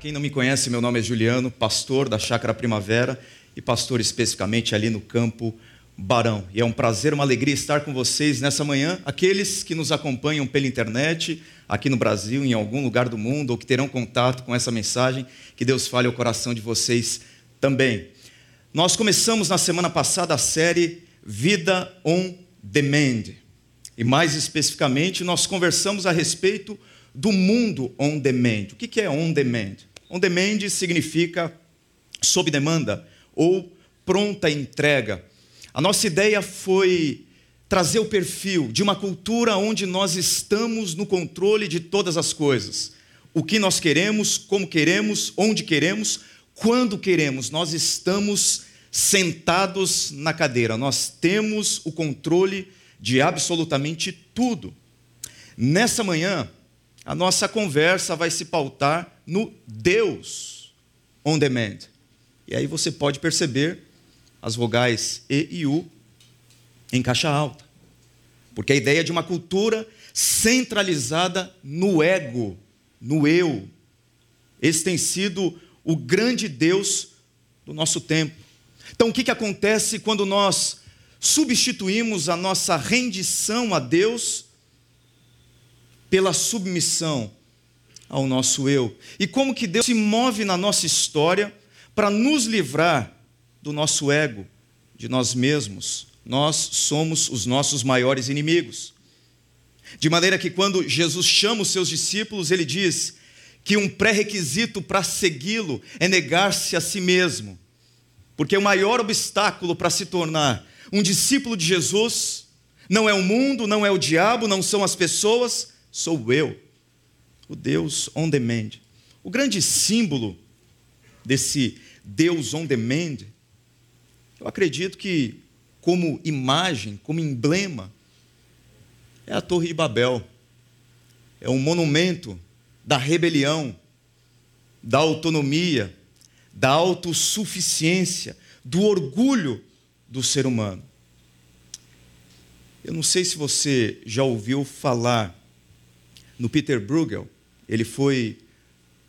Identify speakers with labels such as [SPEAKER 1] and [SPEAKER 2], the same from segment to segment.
[SPEAKER 1] quem não me conhece, meu nome é Juliano, pastor da Chácara Primavera e pastor especificamente ali no campo Barão. E é um prazer, uma alegria estar com vocês nessa manhã. Aqueles que nos acompanham pela internet, aqui no Brasil, em algum lugar do mundo, ou que terão contato com essa mensagem, que Deus fale ao coração de vocês também. Nós começamos na semana passada a série Vida on Demand. E mais especificamente, nós conversamos a respeito do mundo on demand. O que é on demand? On demand significa sob demanda ou pronta entrega. A nossa ideia foi trazer o perfil de uma cultura onde nós estamos no controle de todas as coisas. O que nós queremos, como queremos, onde queremos, quando queremos. Nós estamos sentados na cadeira, nós temos o controle de absolutamente tudo. Nessa manhã, a nossa conversa vai se pautar no Deus on demand. E aí você pode perceber as vogais E e U em caixa alta. Porque a ideia de uma cultura centralizada no ego, no eu. Esse tem sido o grande Deus do nosso tempo. Então, o que, que acontece quando nós substituímos a nossa rendição a Deus pela submissão ao nosso eu. E como que Deus se move na nossa história para nos livrar do nosso ego, de nós mesmos. Nós somos os nossos maiores inimigos. De maneira que quando Jesus chama os seus discípulos, ele diz que um pré-requisito para segui-lo é negar-se a si mesmo. Porque o maior obstáculo para se tornar um discípulo de Jesus não é o mundo, não é o diabo, não são as pessoas, sou eu, o Deus on demand. O grande símbolo desse Deus on demand, eu acredito que, como imagem, como emblema, é a Torre de Babel. É um monumento da rebelião, da autonomia, da autossuficiência, do orgulho do ser humano. Eu não sei se você já ouviu falar no Peter Bruegel. Ele foi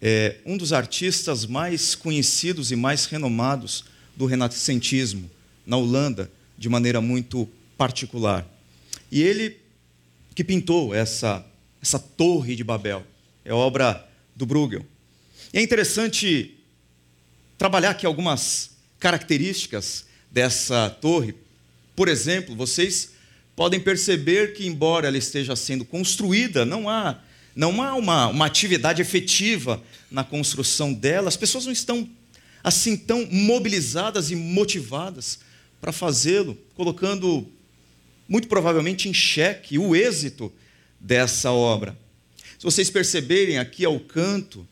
[SPEAKER 1] é, um dos artistas mais conhecidos e mais renomados do renascentismo na Holanda, de maneira muito particular. E ele que pintou essa, essa torre de Babel, é obra do Bruegel. E é interessante trabalhar aqui algumas características dessa torre. Por exemplo, vocês podem perceber que, embora ela esteja sendo construída, não há, não há uma, uma atividade efetiva na construção dela, as pessoas não estão assim tão mobilizadas e motivadas para fazê-lo, colocando muito provavelmente em xeque o êxito dessa obra. Se vocês perceberem aqui ao canto,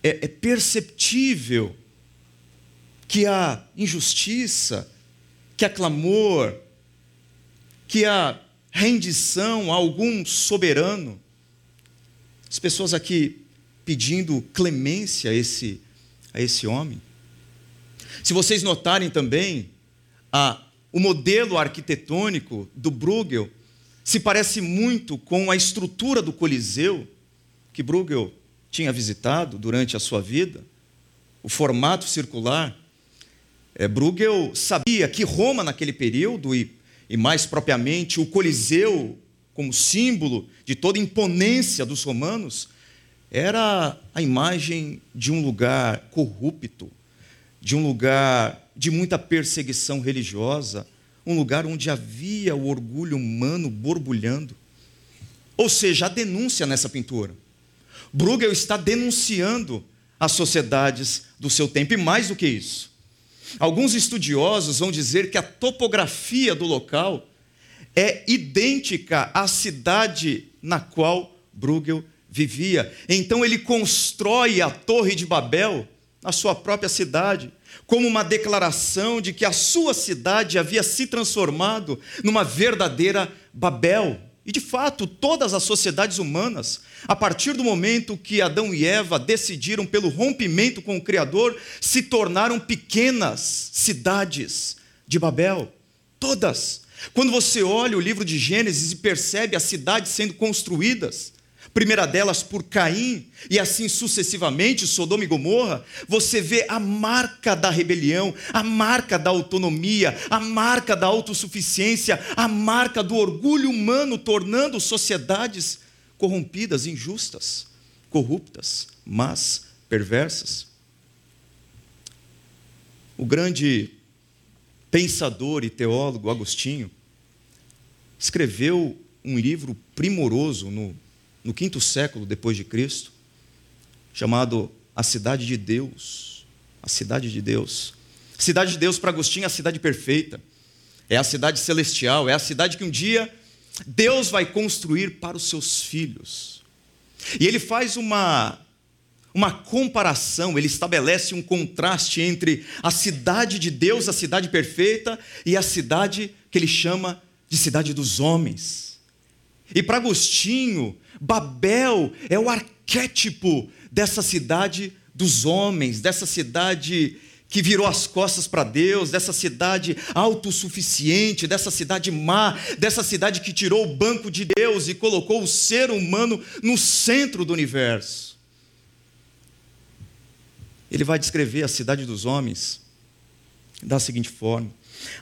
[SPEAKER 1] é, é perceptível que há injustiça, que há clamor, que a rendição a algum soberano. As pessoas aqui pedindo clemência a esse, a esse homem. Se vocês notarem também, a, o modelo arquitetônico do Bruegel se parece muito com a estrutura do Coliseu que Bruegel tinha visitado durante a sua vida, o formato circular. É, Bruegel sabia que Roma, naquele período, e e mais propriamente o Coliseu, como símbolo de toda imponência dos romanos, era a imagem de um lugar corrupto, de um lugar de muita perseguição religiosa, um lugar onde havia o orgulho humano borbulhando. Ou seja, a denúncia nessa pintura. Bruegel está denunciando as sociedades do seu tempo, e mais do que isso, Alguns estudiosos vão dizer que a topografia do local é idêntica à cidade na qual Bruegel vivia. Então ele constrói a Torre de Babel na sua própria cidade, como uma declaração de que a sua cidade havia se transformado numa verdadeira Babel. E de fato, todas as sociedades humanas, a partir do momento que Adão e Eva decidiram pelo rompimento com o Criador, se tornaram pequenas cidades de Babel. Todas. Quando você olha o livro de Gênesis e percebe as cidades sendo construídas, primeira delas por Caim, e assim sucessivamente, Sodoma e Gomorra, você vê a marca da rebelião, a marca da autonomia, a marca da autossuficiência, a marca do orgulho humano, tornando sociedades corrompidas, injustas, corruptas, mas perversas. O grande pensador e teólogo Agostinho escreveu um livro primoroso no no quinto século depois de Cristo, chamado A Cidade de Deus. A Cidade de Deus. Cidade de Deus para Agostinho é a cidade perfeita. É a cidade celestial, é a cidade que um dia Deus vai construir para os seus filhos. E ele faz uma uma comparação, ele estabelece um contraste entre a cidade de Deus, a cidade perfeita, e a cidade que ele chama de cidade dos homens. E para Agostinho, Babel é o arquétipo dessa cidade dos homens, dessa cidade que virou as costas para Deus, dessa cidade autossuficiente, dessa cidade má, dessa cidade que tirou o banco de Deus e colocou o ser humano no centro do universo. Ele vai descrever a cidade dos homens da seguinte forma: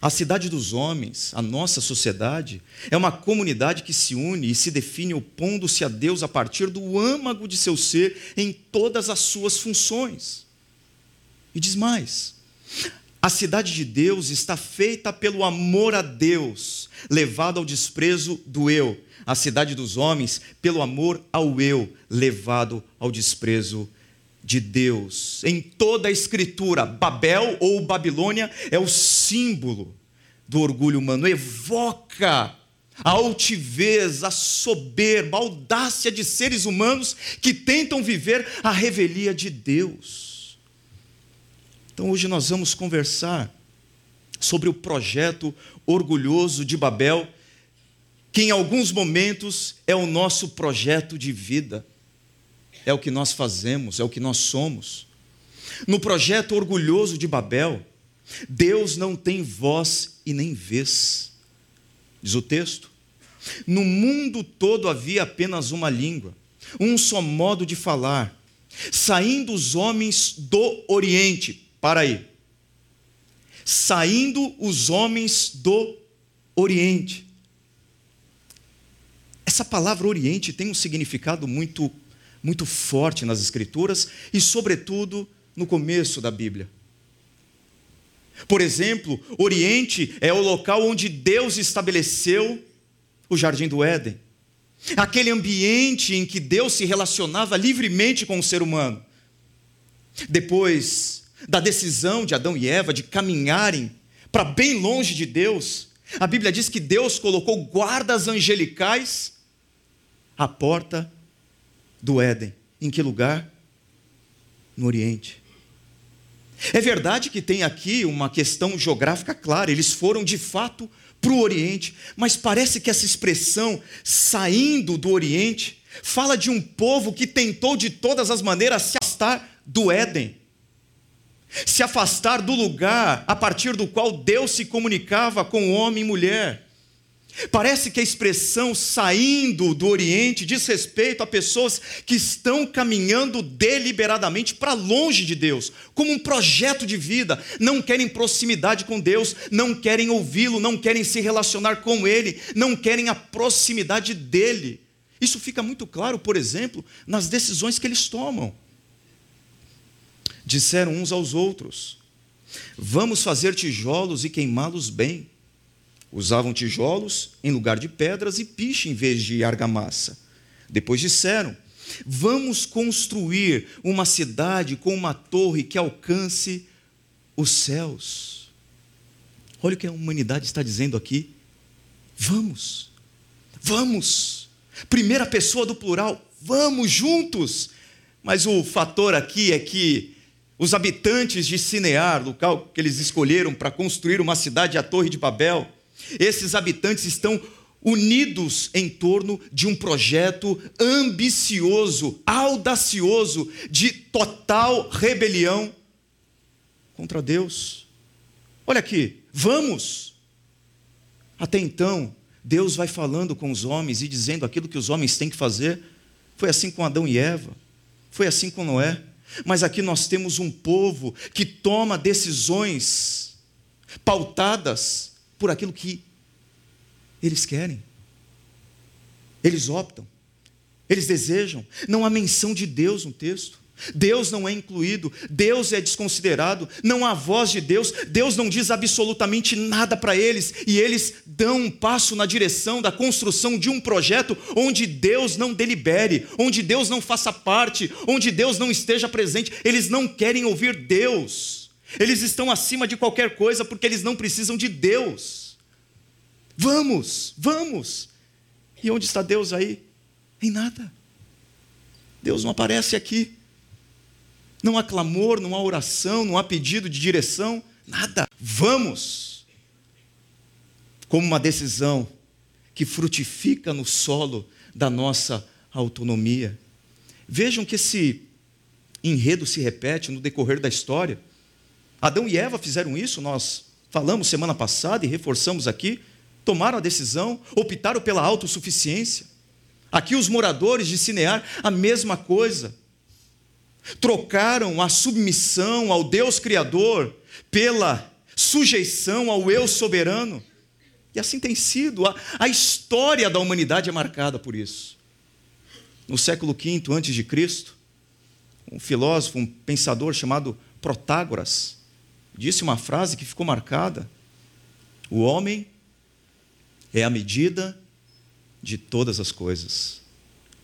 [SPEAKER 1] a cidade dos homens, a nossa sociedade, é uma comunidade que se une e se define opondo-se a Deus a partir do âmago de seu ser em todas as suas funções. E diz mais: a cidade de Deus está feita pelo amor a Deus, levado ao desprezo do eu. A cidade dos homens, pelo amor ao eu, levado ao desprezo de Deus. Em toda a Escritura, Babel ou Babilônia é o símbolo do orgulho humano, evoca a altivez, a soberba, a audácia de seres humanos que tentam viver a revelia de Deus. Então hoje nós vamos conversar sobre o projeto orgulhoso de Babel, que em alguns momentos é o nosso projeto de vida é o que nós fazemos, é o que nós somos. No projeto orgulhoso de Babel, Deus não tem voz e nem vez, diz o texto. No mundo todo havia apenas uma língua, um só modo de falar. Saindo os homens do Oriente, para aí. Saindo os homens do Oriente. Essa palavra Oriente tem um significado muito muito forte nas Escrituras e, sobretudo, no começo da Bíblia. Por exemplo, Oriente é o local onde Deus estabeleceu o Jardim do Éden. Aquele ambiente em que Deus se relacionava livremente com o ser humano. Depois da decisão de Adão e Eva de caminharem para bem longe de Deus, a Bíblia diz que Deus colocou guardas angelicais à porta do Éden. Em que lugar? No Oriente. É verdade que tem aqui uma questão geográfica clara, eles foram de fato para o Oriente, mas parece que essa expressão saindo do Oriente fala de um povo que tentou de todas as maneiras se afastar do Éden, se afastar do lugar a partir do qual Deus se comunicava com homem e mulher. Parece que a expressão saindo do Oriente diz respeito a pessoas que estão caminhando deliberadamente para longe de Deus, como um projeto de vida, não querem proximidade com Deus, não querem ouvi-lo, não querem se relacionar com Ele, não querem a proximidade dEle. Isso fica muito claro, por exemplo, nas decisões que eles tomam. Disseram uns aos outros: Vamos fazer tijolos e queimá-los bem Usavam tijolos em lugar de pedras e piche em vez de argamassa. Depois disseram: Vamos construir uma cidade com uma torre que alcance os céus. Olha o que a humanidade está dizendo aqui. Vamos, vamos. Primeira pessoa do plural, vamos juntos. Mas o fator aqui é que os habitantes de Cinear, local que eles escolheram para construir uma cidade, a Torre de Babel, esses habitantes estão unidos em torno de um projeto ambicioso, audacioso, de total rebelião contra Deus. Olha aqui, vamos. Até então, Deus vai falando com os homens e dizendo aquilo que os homens têm que fazer. Foi assim com Adão e Eva. Foi assim com Noé. Mas aqui nós temos um povo que toma decisões pautadas por aquilo que eles querem. Eles optam. Eles desejam. Não há menção de Deus no texto. Deus não é incluído, Deus é desconsiderado, não há voz de Deus, Deus não diz absolutamente nada para eles, e eles dão um passo na direção da construção de um projeto onde Deus não delibere, onde Deus não faça parte, onde Deus não esteja presente. Eles não querem ouvir Deus, eles estão acima de qualquer coisa porque eles não precisam de Deus. Vamos, vamos. E onde está Deus aí? Em nada. Deus não aparece aqui. Não há clamor, não há oração, não há pedido de direção, nada. Vamos! Como uma decisão que frutifica no solo da nossa autonomia. Vejam que esse enredo se repete no decorrer da história. Adão e Eva fizeram isso, nós falamos semana passada e reforçamos aqui. Tomaram a decisão, optaram pela autossuficiência. Aqui os moradores de Cinear, a mesma coisa trocaram a submissão ao Deus Criador pela sujeição ao eu soberano. E assim tem sido. A, a história da humanidade é marcada por isso. No século V Cristo, um filósofo, um pensador chamado Protágoras, disse uma frase que ficou marcada: O homem é a medida de todas as coisas.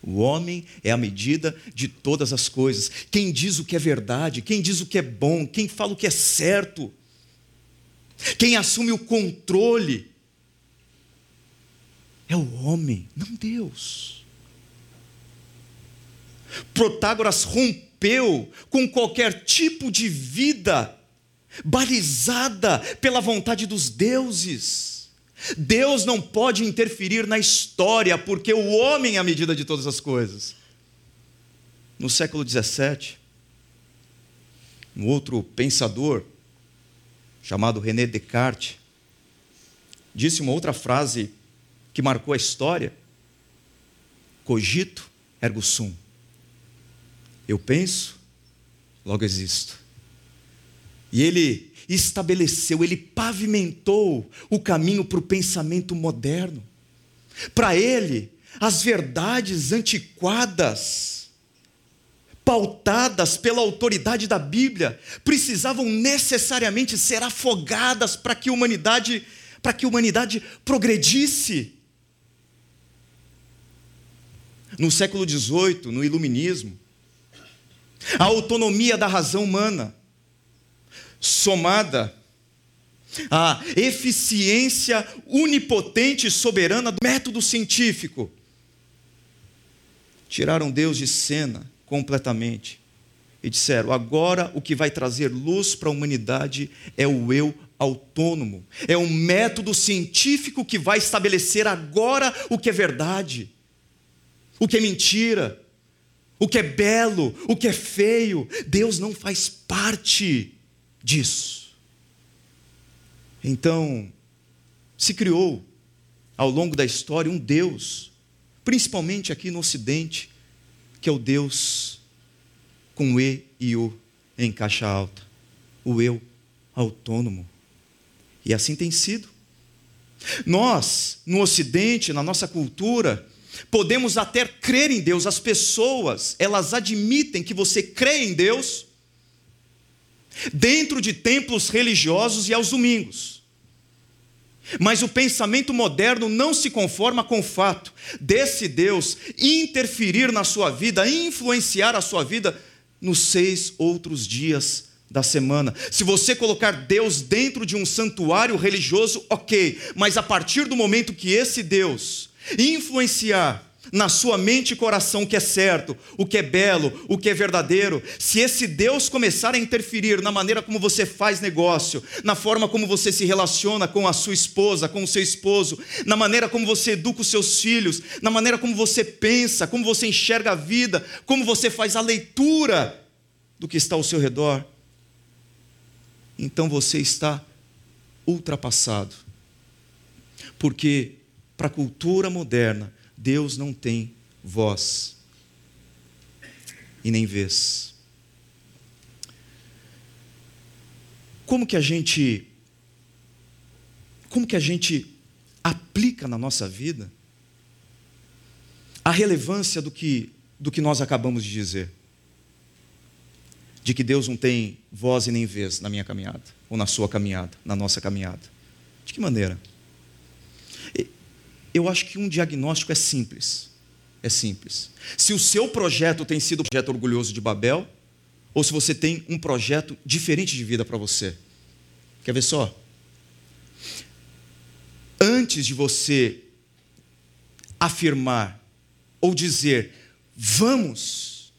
[SPEAKER 1] O homem é a medida de todas as coisas. Quem diz o que é verdade, quem diz o que é bom, quem fala o que é certo, quem assume o controle é o homem, não Deus. Protágoras rompeu com qualquer tipo de vida balizada pela vontade dos deuses. Deus não pode interferir na história, porque o homem é a medida de todas as coisas. No século XVII, um outro pensador, chamado René Descartes, disse uma outra frase que marcou a história: cogito ergo sum. Eu penso, logo existo. E ele estabeleceu, ele pavimentou o caminho para o pensamento moderno. Para ele, as verdades antiquadas, pautadas pela autoridade da Bíblia, precisavam necessariamente ser afogadas para que a humanidade, para que a humanidade progredisse. No século XVIII, no Iluminismo, a autonomia da razão humana somada à eficiência onipotente e soberana do método científico, tiraram Deus de cena completamente e disseram: agora o que vai trazer luz para a humanidade é o eu autônomo, é um método científico que vai estabelecer agora o que é verdade, o que é mentira, o que é belo, o que é feio. Deus não faz parte disso. Então, se criou ao longo da história um Deus, principalmente aqui no Ocidente, que é o Deus com E e U em caixa alta, o eu autônomo. E assim tem sido. Nós, no Ocidente, na nossa cultura, podemos até crer em Deus, as pessoas, elas admitem que você crê em Deus, dentro de templos religiosos e aos domingos. Mas o pensamento moderno não se conforma com o fato desse Deus interferir na sua vida, influenciar a sua vida nos seis outros dias da semana. Se você colocar Deus dentro de um santuário religioso, ok, mas a partir do momento que esse Deus influenciar na sua mente e coração o que é certo, o que é belo, o que é verdadeiro, se esse Deus começar a interferir na maneira como você faz negócio, na forma como você se relaciona com a sua esposa, com o seu esposo, na maneira como você educa os seus filhos, na maneira como você pensa, como você enxerga a vida, como você faz a leitura do que está ao seu redor, então você está ultrapassado. Porque para a cultura moderna, Deus não tem voz. e nem vês. Como que a gente como que a gente aplica na nossa vida a relevância do que do que nós acabamos de dizer? De que Deus não tem voz e nem vez na minha caminhada, ou na sua caminhada, na nossa caminhada. De que maneira? Eu acho que um diagnóstico é simples. É simples. Se o seu projeto tem sido o projeto orgulhoso de Babel, ou se você tem um projeto diferente de vida para você. Quer ver só? Antes de você afirmar ou dizer, vamos,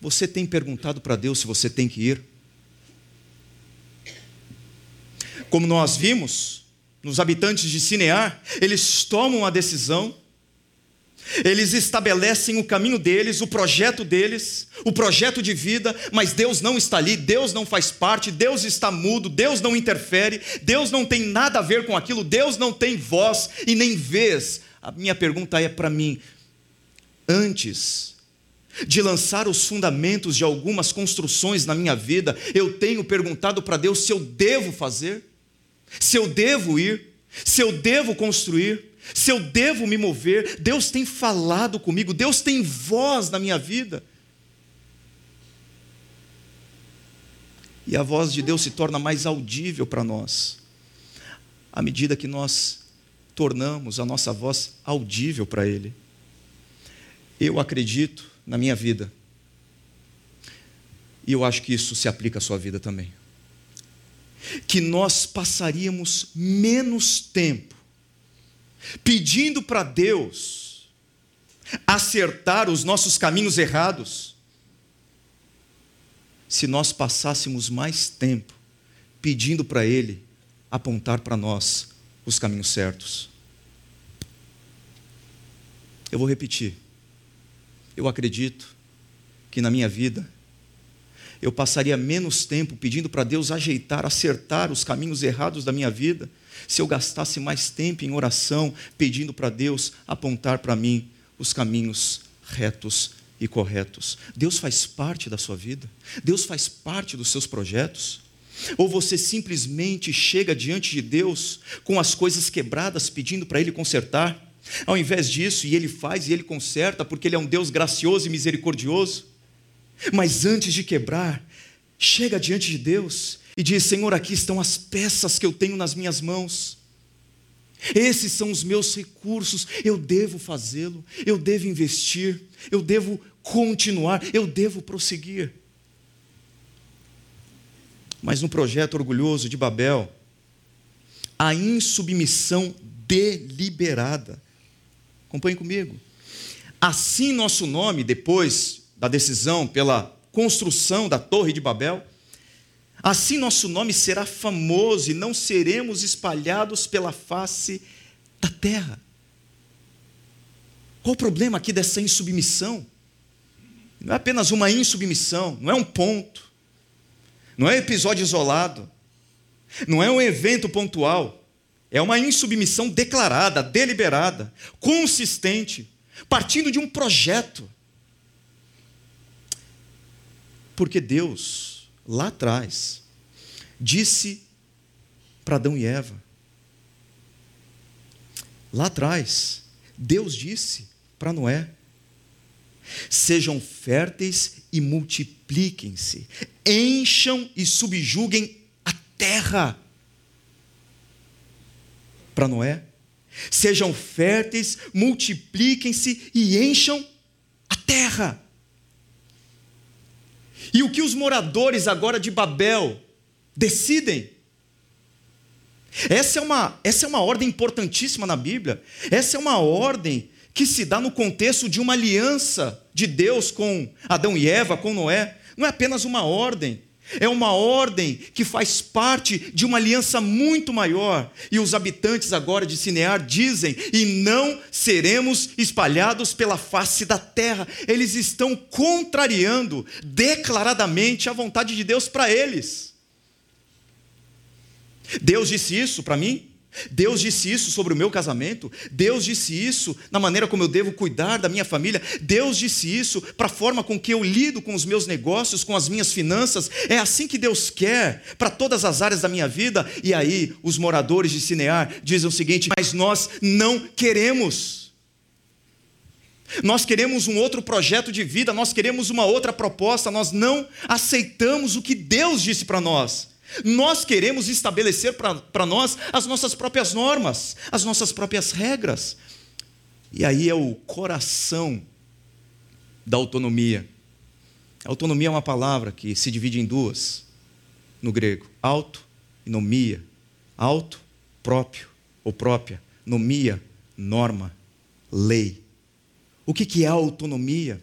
[SPEAKER 1] você tem perguntado para Deus se você tem que ir? Como nós vimos, nos habitantes de Sinear, eles tomam a decisão, eles estabelecem o caminho deles, o projeto deles, o projeto de vida, mas Deus não está ali, Deus não faz parte, Deus está mudo, Deus não interfere, Deus não tem nada a ver com aquilo, Deus não tem voz e nem vez. A minha pergunta é para mim: antes de lançar os fundamentos de algumas construções na minha vida, eu tenho perguntado para Deus se eu devo fazer? Se eu devo ir, se eu devo construir, se eu devo me mover. Deus tem falado comigo, Deus tem voz na minha vida. E a voz de Deus se torna mais audível para nós, à medida que nós tornamos a nossa voz audível para Ele. Eu acredito na minha vida, e eu acho que isso se aplica à sua vida também que nós passaríamos menos tempo pedindo para Deus acertar os nossos caminhos errados, se nós passássemos mais tempo pedindo para Ele apontar para nós os caminhos certos. Eu vou repetir. Eu acredito que na minha vida eu passaria menos tempo pedindo para Deus ajeitar, acertar os caminhos errados da minha vida, se eu gastasse mais tempo em oração, pedindo para Deus apontar para mim os caminhos retos e corretos. Deus faz parte da sua vida, Deus faz parte dos seus projetos. Ou você simplesmente chega diante de Deus com as coisas quebradas, pedindo para Ele consertar? Ao invés disso, e Ele faz e Ele conserta, porque Ele é um Deus gracioso e misericordioso. Mas antes de quebrar, chega diante de Deus e diz: Senhor, aqui estão as peças que eu tenho nas minhas mãos. Esses são os meus recursos, eu devo fazê-lo, eu devo investir, eu devo continuar, eu devo prosseguir. Mas no projeto orgulhoso de Babel, a insubmissão deliberada. Acompanhe comigo. Assim, nosso nome, depois da decisão pela construção da Torre de Babel, assim nosso nome será famoso e não seremos espalhados pela face da terra. Qual o problema aqui dessa insubmissão? Não é apenas uma insubmissão, não é um ponto, não é um episódio isolado, não é um evento pontual, é uma insubmissão declarada, deliberada, consistente, partindo de um projeto. Porque Deus, lá atrás, disse para Adão e Eva, lá atrás, Deus disse para Noé: sejam férteis e multipliquem-se, encham e subjuguem a terra. Para Noé, sejam férteis, multipliquem-se e encham a terra. E o que os moradores agora de Babel decidem? Essa é uma, essa é uma ordem importantíssima na Bíblia. Essa é uma ordem que se dá no contexto de uma aliança de Deus com Adão e Eva, com Noé. Não é apenas uma ordem, é uma ordem que faz parte de uma aliança muito maior. E os habitantes agora de Sinear dizem: e não seremos espalhados pela face da terra. Eles estão contrariando declaradamente a vontade de Deus para eles. Deus disse isso para mim Deus disse isso sobre o meu casamento, Deus disse isso na maneira como eu devo cuidar da minha família, Deus disse isso para a forma com que eu lido com os meus negócios, com as minhas finanças. É assim que Deus quer para todas as áreas da minha vida. E aí, os moradores de Cinear dizem o seguinte: Mas nós não queremos. Nós queremos um outro projeto de vida, nós queremos uma outra proposta, nós não aceitamos o que Deus disse para nós. Nós queremos estabelecer para nós as nossas próprias normas, as nossas próprias regras. E aí é o coração da autonomia. Autonomia é uma palavra que se divide em duas no grego: auto e nomia. Auto, próprio ou própria. Nomia, norma, lei. O que, que é autonomia?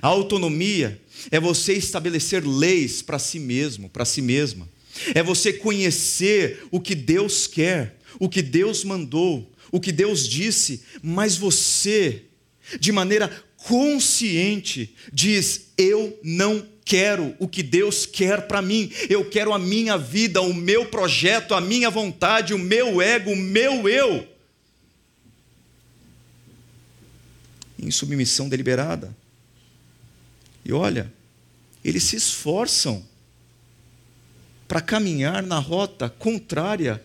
[SPEAKER 1] A autonomia é você estabelecer leis para si mesmo, para si mesma. É você conhecer o que Deus quer, o que Deus mandou, o que Deus disse, mas você, de maneira consciente, diz: Eu não quero o que Deus quer para mim, eu quero a minha vida, o meu projeto, a minha vontade, o meu ego, o meu eu. Em submissão deliberada. E olha, eles se esforçam para caminhar na rota contrária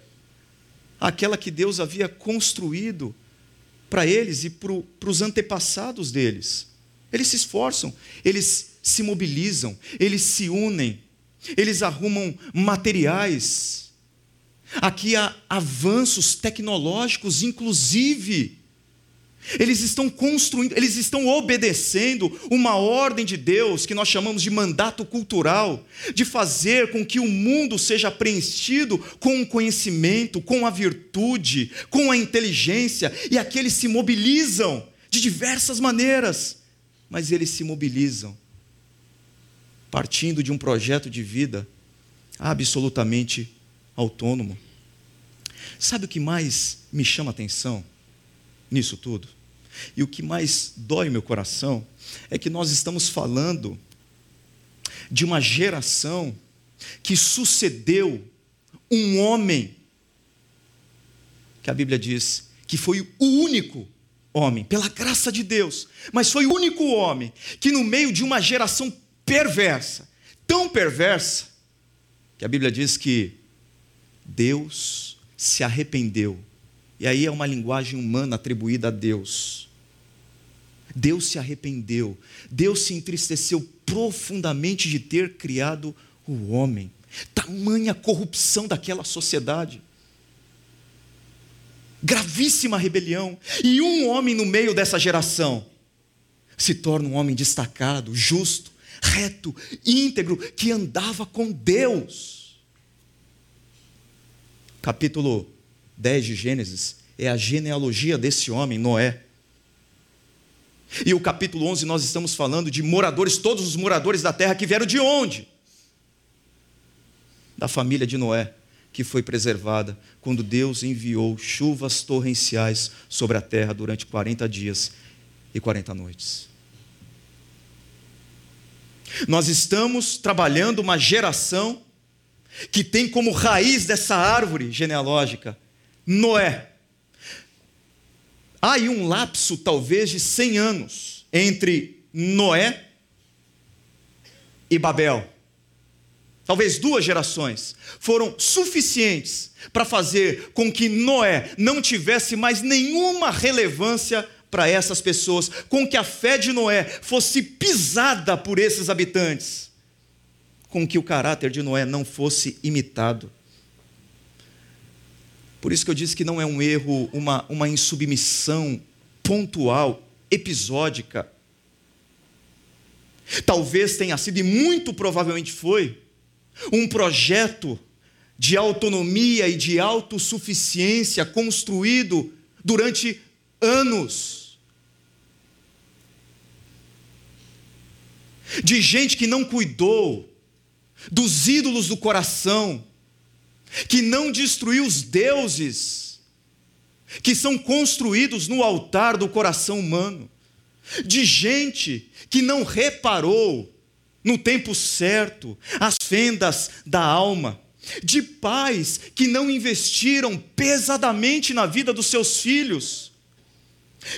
[SPEAKER 1] àquela que Deus havia construído para eles e para os antepassados deles. Eles se esforçam, eles se mobilizam, eles se unem, eles arrumam materiais. Aqui há avanços tecnológicos, inclusive eles estão construindo, eles estão obedecendo uma ordem de Deus que nós chamamos de mandato cultural, de fazer com que o mundo seja preenchido com o conhecimento, com a virtude, com a inteligência, e aqui eles se mobilizam de diversas maneiras, mas eles se mobilizam partindo de um projeto de vida absolutamente autônomo. Sabe o que mais me chama a atenção? Nisso tudo. E o que mais dói meu coração é que nós estamos falando de uma geração que sucedeu um homem que a Bíblia diz que foi o único homem, pela graça de Deus, mas foi o único homem que, no meio de uma geração perversa, tão perversa, que a Bíblia diz que Deus se arrependeu e aí é uma linguagem humana atribuída a Deus. Deus se arrependeu, Deus se entristeceu profundamente de ter criado o homem. Tamanha corrupção daquela sociedade. Gravíssima rebelião. E um homem no meio dessa geração se torna um homem destacado, justo, reto, íntegro, que andava com Deus. Capítulo 10 de Gênesis é a genealogia desse homem, Noé. E o capítulo 11 nós estamos falando de moradores, todos os moradores da terra que vieram de onde? Da família de Noé, que foi preservada quando Deus enviou chuvas torrenciais sobre a terra durante 40 dias e 40 noites. Nós estamos trabalhando uma geração que tem como raiz dessa árvore genealógica Noé. Há aí um lapso, talvez, de 100 anos entre Noé e Babel. Talvez duas gerações foram suficientes para fazer com que Noé não tivesse mais nenhuma relevância para essas pessoas, com que a fé de Noé fosse pisada por esses habitantes, com que o caráter de Noé não fosse imitado. Por isso que eu disse que não é um erro, uma, uma insubmissão pontual, episódica. Talvez tenha sido, e muito provavelmente foi, um projeto de autonomia e de autossuficiência construído durante anos. De gente que não cuidou dos ídolos do coração, que não destruiu os deuses que são construídos no altar do coração humano, de gente que não reparou no tempo certo as fendas da alma, de pais que não investiram pesadamente na vida dos seus filhos.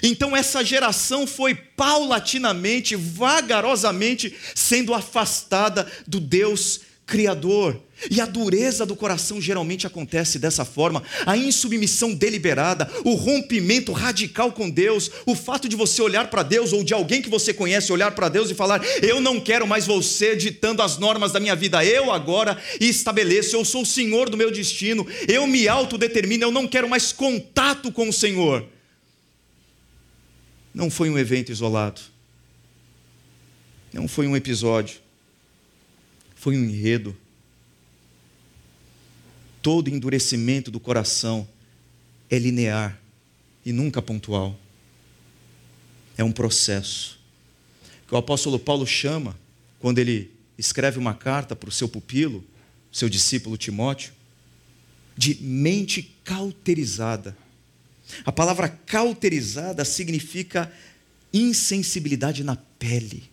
[SPEAKER 1] Então, essa geração foi paulatinamente, vagarosamente sendo afastada do Deus Criador. E a dureza do coração geralmente acontece dessa forma, a insubmissão deliberada, o rompimento radical com Deus, o fato de você olhar para Deus ou de alguém que você conhece olhar para Deus e falar: "Eu não quero mais você ditando as normas da minha vida, eu agora estabeleço, eu sou o senhor do meu destino, eu me autodetermino, eu não quero mais contato com o Senhor". Não foi um evento isolado. Não foi um episódio. Foi um enredo todo endurecimento do coração é linear e nunca pontual. É um processo. Que o apóstolo Paulo chama, quando ele escreve uma carta para o seu pupilo, seu discípulo Timóteo, de mente cauterizada. A palavra cauterizada significa insensibilidade na pele.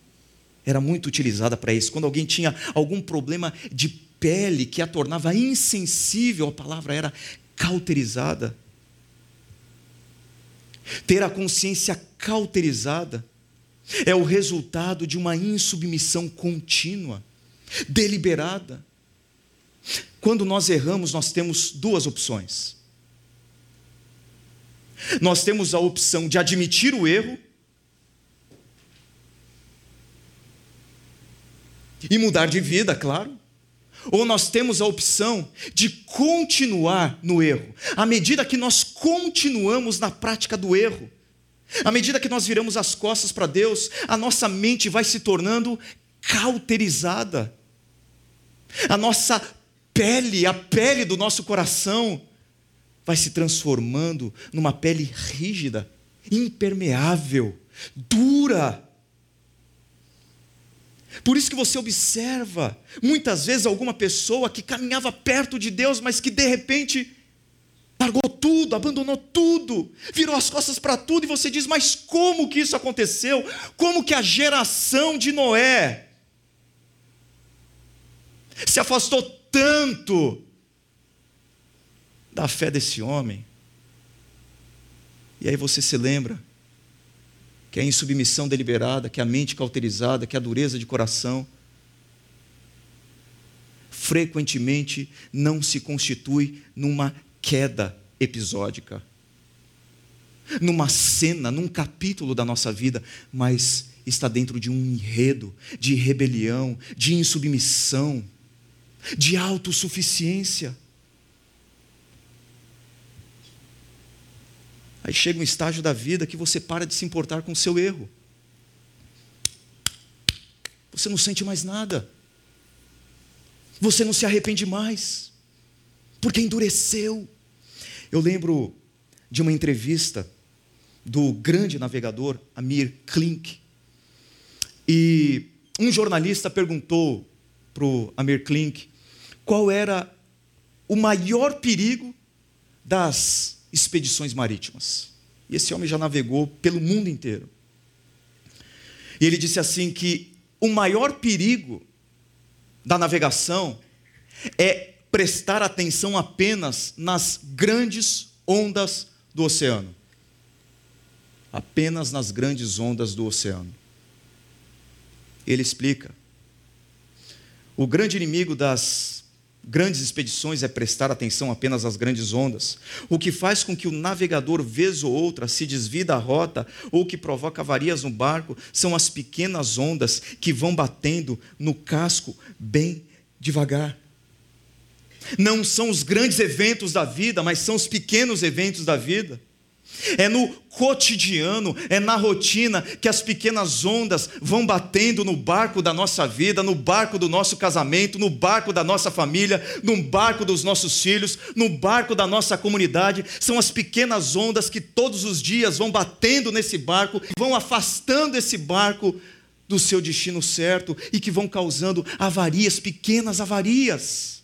[SPEAKER 1] Era muito utilizada para isso. Quando alguém tinha algum problema de pele que a tornava insensível, a palavra era cauterizada. Ter a consciência cauterizada é o resultado de uma insubmissão contínua, deliberada. Quando nós erramos, nós temos duas opções. Nós temos a opção de admitir o erro e mudar de vida, claro ou nós temos a opção de continuar no erro. À medida que nós continuamos na prática do erro, à medida que nós viramos as costas para Deus, a nossa mente vai se tornando cauterizada. A nossa pele, a pele do nosso coração, vai se transformando numa pele rígida, impermeável, dura por isso que você observa, muitas vezes, alguma pessoa que caminhava perto de Deus, mas que de repente largou tudo, abandonou tudo, virou as costas para tudo, e você diz: Mas como que isso aconteceu? Como que a geração de Noé se afastou tanto da fé desse homem? E aí você se lembra que é a insubmissão deliberada, que é a mente cauterizada, que é a dureza de coração, frequentemente não se constitui numa queda episódica, numa cena, num capítulo da nossa vida, mas está dentro de um enredo de rebelião, de insubmissão, de autossuficiência. Aí chega um estágio da vida que você para de se importar com o seu erro. Você não sente mais nada. Você não se arrepende mais. Porque endureceu. Eu lembro de uma entrevista do grande navegador Amir Klink. E um jornalista perguntou para o Amir Klink qual era o maior perigo das expedições marítimas. E esse homem já navegou pelo mundo inteiro. E ele disse assim que o maior perigo da navegação é prestar atenção apenas nas grandes ondas do oceano. Apenas nas grandes ondas do oceano. Ele explica. O grande inimigo das grandes expedições é prestar atenção apenas às grandes ondas, o que faz com que o navegador, vez ou outra, se desvie da rota ou que provoca avarias no barco, são as pequenas ondas que vão batendo no casco bem devagar. Não são os grandes eventos da vida, mas são os pequenos eventos da vida. É no cotidiano, é na rotina que as pequenas ondas vão batendo no barco da nossa vida, no barco do nosso casamento, no barco da nossa família, no barco dos nossos filhos, no barco da nossa comunidade. São as pequenas ondas que todos os dias vão batendo nesse barco, vão afastando esse barco do seu destino certo e que vão causando avarias, pequenas avarias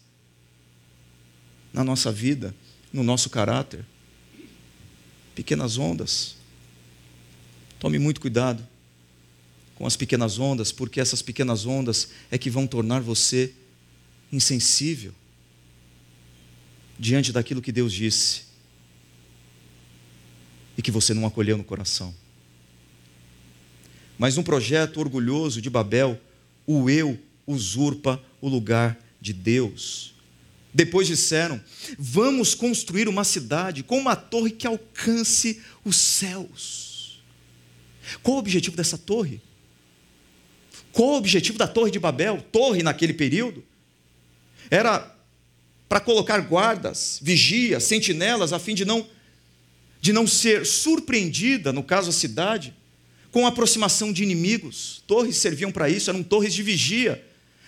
[SPEAKER 1] na nossa vida, no nosso caráter pequenas ondas. Tome muito cuidado com as pequenas ondas, porque essas pequenas ondas é que vão tornar você insensível, diante daquilo que Deus disse e que você não acolheu no coração. Mas um projeto orgulhoso de Babel, o eu usurpa o lugar de Deus. Depois disseram: Vamos construir uma cidade com uma torre que alcance os céus. Qual o objetivo dessa torre? Qual o objetivo da Torre de Babel? Torre naquele período era para colocar guardas, vigias, sentinelas, a fim de não de não ser surpreendida, no caso a cidade, com a aproximação de inimigos. Torres serviam para isso, eram torres de vigia.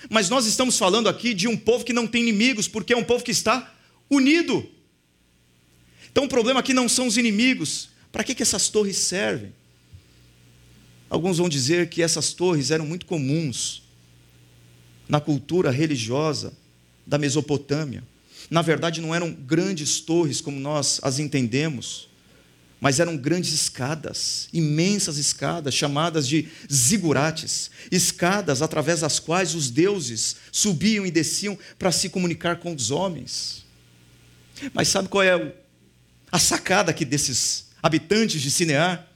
[SPEAKER 1] Mas nós estamos falando aqui de um povo que não tem inimigos, porque é um povo que está unido. Então o problema aqui não são os inimigos. Para que, que essas torres servem? Alguns vão dizer que essas torres eram muito comuns na cultura religiosa da Mesopotâmia. Na verdade, não eram grandes torres como nós as entendemos, mas eram grandes escadas, imensas escadas, chamadas de zigurates, escadas através das quais os deuses subiam e desciam para se comunicar com os homens. Mas sabe qual é a sacada aqui desses habitantes de Sinear?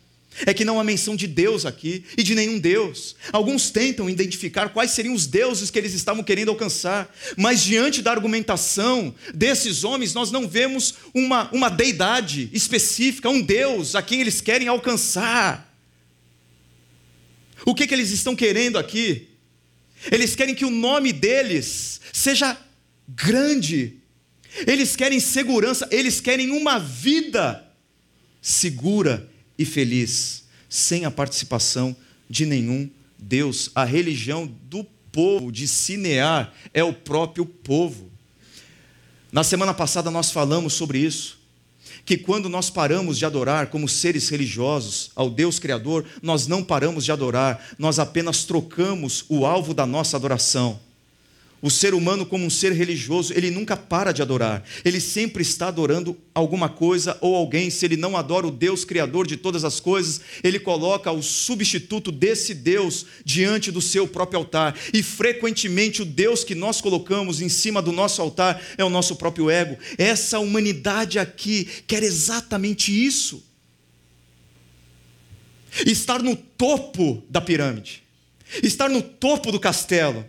[SPEAKER 1] É que não há menção de Deus aqui e de nenhum Deus. Alguns tentam identificar quais seriam os deuses que eles estavam querendo alcançar, mas diante da argumentação desses homens, nós não vemos uma, uma deidade específica, um Deus a quem eles querem alcançar. O que, que eles estão querendo aqui? Eles querem que o nome deles seja grande, eles querem segurança, eles querem uma vida segura e feliz, sem a participação de nenhum Deus. A religião do povo de Sinear é o próprio povo. Na semana passada nós falamos sobre isso, que quando nós paramos de adorar como seres religiosos ao Deus Criador, nós não paramos de adorar, nós apenas trocamos o alvo da nossa adoração. O ser humano, como um ser religioso, ele nunca para de adorar. Ele sempre está adorando alguma coisa ou alguém. Se ele não adora o Deus Criador de todas as coisas, ele coloca o substituto desse Deus diante do seu próprio altar. E frequentemente o Deus que nós colocamos em cima do nosso altar é o nosso próprio ego. Essa humanidade aqui quer exatamente isso. Estar no topo da pirâmide, estar no topo do castelo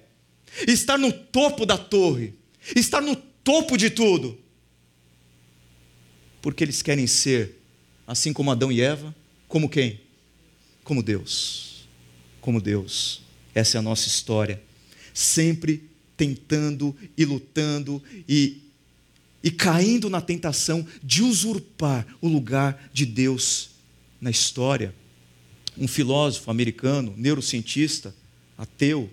[SPEAKER 1] estar no topo da torre, estar no topo de tudo. Porque eles querem ser, assim como Adão e Eva, como quem? Como Deus. Como Deus. Essa é a nossa história. Sempre tentando e lutando e, e caindo na tentação de usurpar o lugar de Deus na história. Um filósofo americano, neurocientista, ateu,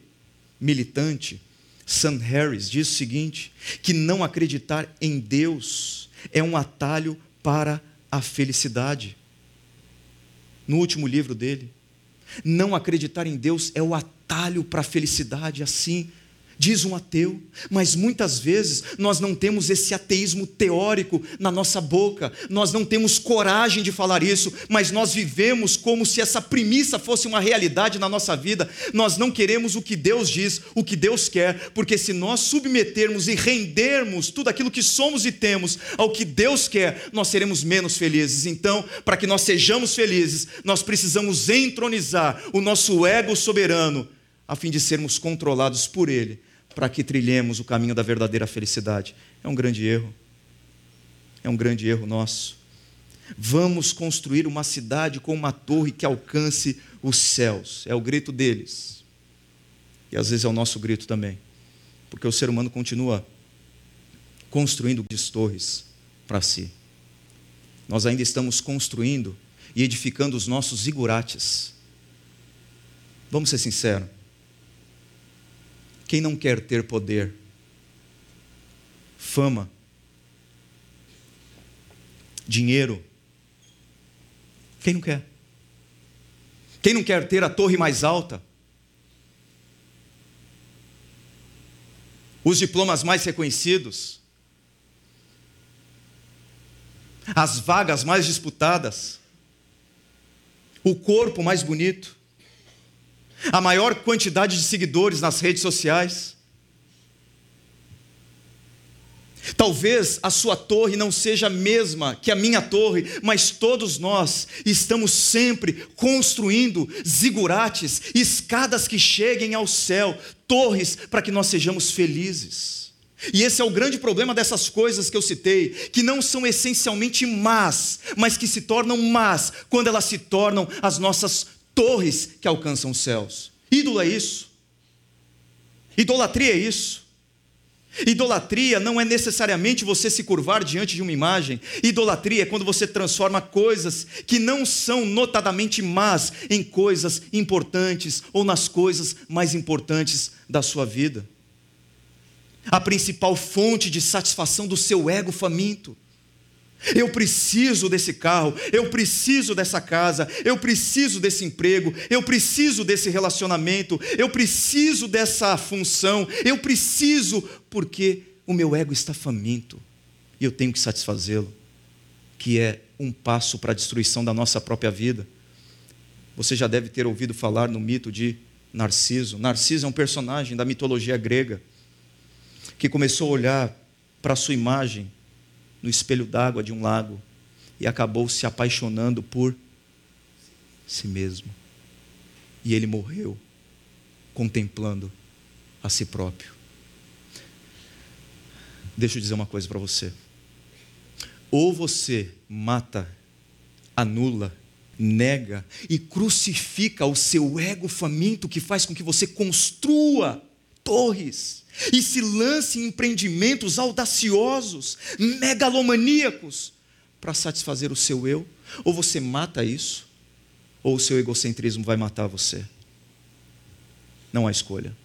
[SPEAKER 1] militante, Sam Harris, diz o seguinte: que não acreditar em Deus é um atalho para a felicidade. No último livro dele, não acreditar em Deus é o atalho para a felicidade, assim diz um ateu, mas muitas vezes nós não temos esse ateísmo teórico na nossa boca, nós não temos coragem de falar isso, mas nós vivemos como se essa premissa fosse uma realidade na nossa vida. Nós não queremos o que Deus diz, o que Deus quer, porque se nós submetermos e rendermos tudo aquilo que somos e temos ao que Deus quer, nós seremos menos felizes. Então, para que nós sejamos felizes, nós precisamos entronizar o nosso ego soberano, a fim de sermos controlados por Ele para que trilhemos o caminho da verdadeira felicidade. É um grande erro. É um grande erro nosso. Vamos construir uma cidade com uma torre que alcance os céus. É o grito deles. E às vezes é o nosso grito também. Porque o ser humano continua construindo torres para si. Nós ainda estamos construindo e edificando os nossos zigurates. Vamos ser sinceros. Quem não quer ter poder, fama, dinheiro? Quem não quer? Quem não quer ter a torre mais alta? Os diplomas mais reconhecidos? As vagas mais disputadas? O corpo mais bonito? A maior quantidade de seguidores nas redes sociais. Talvez a sua torre não seja a mesma que a minha torre, mas todos nós estamos sempre construindo zigurates, escadas que cheguem ao céu, torres para que nós sejamos felizes. E esse é o grande problema dessas coisas que eu citei, que não são essencialmente más, mas que se tornam más quando elas se tornam as nossas torres que alcançam os céus. Ídolo é isso. Idolatria é isso. Idolatria não é necessariamente você se curvar diante de uma imagem. Idolatria é quando você transforma coisas que não são notadamente más em coisas importantes ou nas coisas mais importantes da sua vida. A principal fonte de satisfação do seu ego faminto. Eu preciso desse carro, eu preciso dessa casa, eu preciso desse emprego, eu preciso desse relacionamento, eu preciso dessa função, eu preciso porque o meu ego está faminto e eu tenho que satisfazê-lo, que é um passo para a destruição da nossa própria vida. Você já deve ter ouvido falar no mito de Narciso. Narciso é um personagem da mitologia grega que começou a olhar para a sua imagem no espelho d'água de um lago e acabou se apaixonando por si mesmo. E ele morreu contemplando a si próprio. Deixa eu dizer uma coisa para você. Ou você mata, anula, nega e crucifica o seu ego faminto que faz com que você construa torres e se lance em empreendimentos audaciosos, megalomaníacos, para satisfazer o seu eu, ou você mata isso, ou o seu egocentrismo vai matar você. Não há escolha.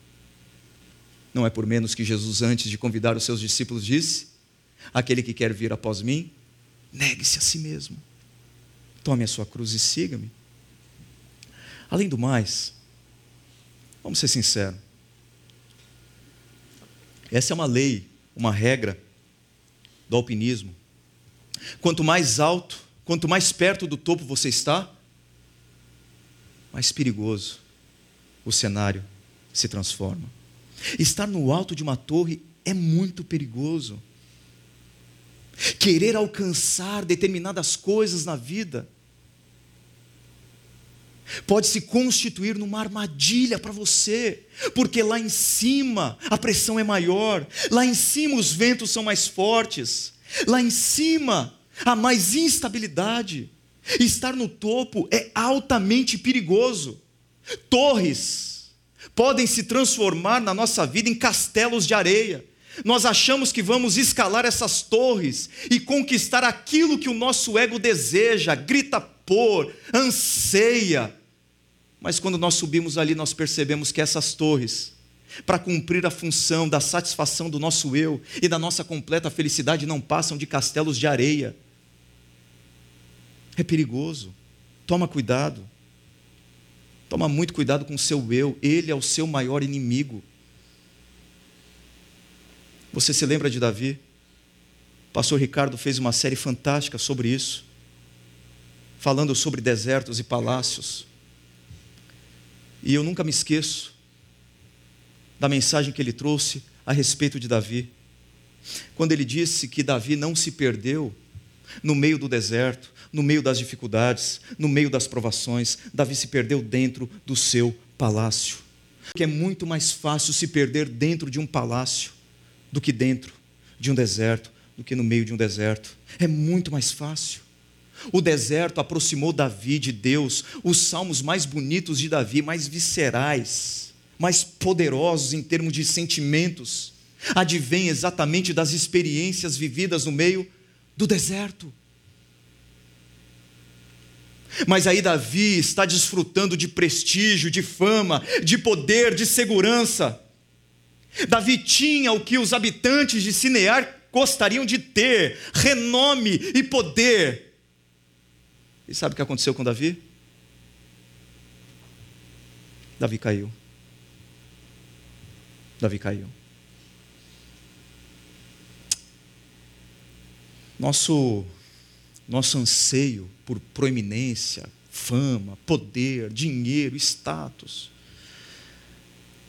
[SPEAKER 1] Não é por menos que Jesus, antes de convidar os seus discípulos, disse: Aquele que quer vir após mim, negue-se a si mesmo. Tome a sua cruz e siga-me. Além do mais, vamos ser sinceros, essa é uma lei, uma regra do alpinismo. Quanto mais alto, quanto mais perto do topo você está, mais perigoso o cenário se transforma. Estar no alto de uma torre é muito perigoso. Querer alcançar determinadas coisas na vida pode se constituir numa armadilha para você, porque lá em cima a pressão é maior, lá em cima os ventos são mais fortes, lá em cima há mais instabilidade. Estar no topo é altamente perigoso. Torres podem se transformar na nossa vida em castelos de areia. Nós achamos que vamos escalar essas torres e conquistar aquilo que o nosso ego deseja, grita por, anseia. Mas quando nós subimos ali, nós percebemos que essas torres, para cumprir a função da satisfação do nosso eu e da nossa completa felicidade, não passam de castelos de areia. É perigoso. Toma cuidado. Toma muito cuidado com o seu eu, ele é o seu maior inimigo. Você se lembra de Davi? O pastor Ricardo fez uma série fantástica sobre isso falando sobre desertos e palácios. E eu nunca me esqueço da mensagem que ele trouxe a respeito de Davi. Quando ele disse que Davi não se perdeu no meio do deserto, no meio das dificuldades, no meio das provações, Davi se perdeu dentro do seu palácio. Porque é muito mais fácil se perder dentro de um palácio do que dentro de um deserto, do que no meio de um deserto. É muito mais fácil. O deserto aproximou Davi de Deus, os salmos mais bonitos de Davi, mais viscerais, mais poderosos em termos de sentimentos, advêm exatamente das experiências vividas no meio do deserto. Mas aí Davi está desfrutando de prestígio, de fama, de poder, de segurança. Davi tinha o que os habitantes de Sinear gostariam de ter: renome e poder. E sabe o que aconteceu com Davi? Davi caiu. Davi caiu. Nosso, nosso anseio por proeminência, fama, poder, dinheiro, status.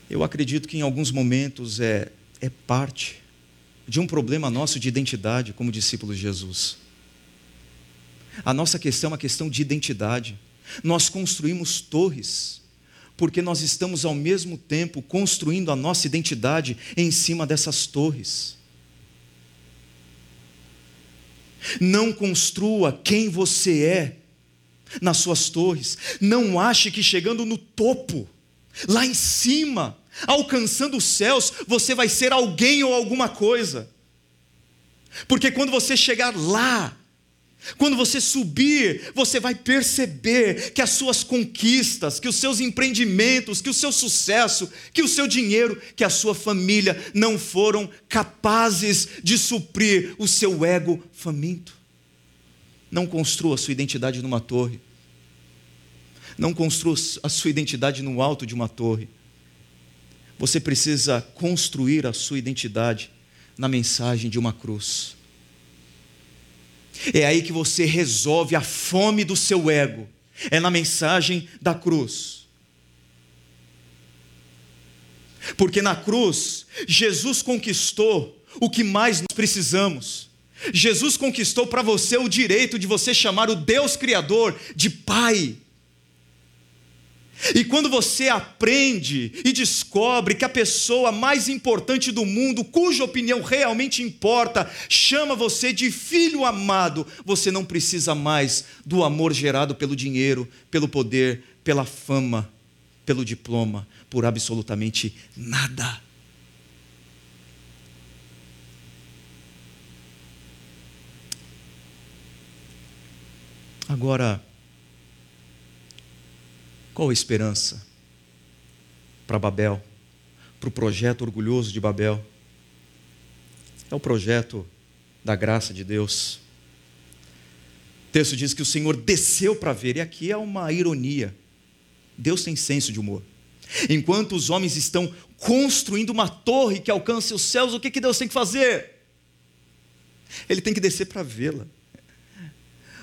[SPEAKER 1] Eu acredito que em alguns momentos é, é parte de um problema nosso de identidade como discípulos de Jesus. A nossa questão é uma questão de identidade. Nós construímos torres porque nós estamos ao mesmo tempo construindo a nossa identidade em cima dessas torres. Não construa quem você é nas suas torres. Não ache que chegando no topo, lá em cima, alcançando os céus, você vai ser alguém ou alguma coisa. Porque quando você chegar lá, quando você subir, você vai perceber que as suas conquistas, que os seus empreendimentos, que o seu sucesso, que o seu dinheiro, que a sua família não foram capazes de suprir o seu ego faminto. Não construa a sua identidade numa torre. Não construa a sua identidade no alto de uma torre. Você precisa construir a sua identidade na mensagem de uma cruz. É aí que você resolve a fome do seu ego. É na mensagem da cruz. Porque na cruz, Jesus conquistou o que mais nós precisamos. Jesus conquistou para você o direito de você chamar o Deus Criador de Pai. E quando você aprende e descobre que a pessoa mais importante do mundo, cuja opinião realmente importa, chama você de filho amado, você não precisa mais do amor gerado pelo dinheiro, pelo poder, pela fama, pelo diploma, por absolutamente nada. Agora, qual a esperança para Babel, para o projeto orgulhoso de Babel? É o projeto da graça de Deus. O texto diz que o Senhor desceu para ver, e aqui é uma ironia. Deus tem senso de humor. Enquanto os homens estão construindo uma torre que alcance os céus, o que, que Deus tem que fazer? Ele tem que descer para vê-la,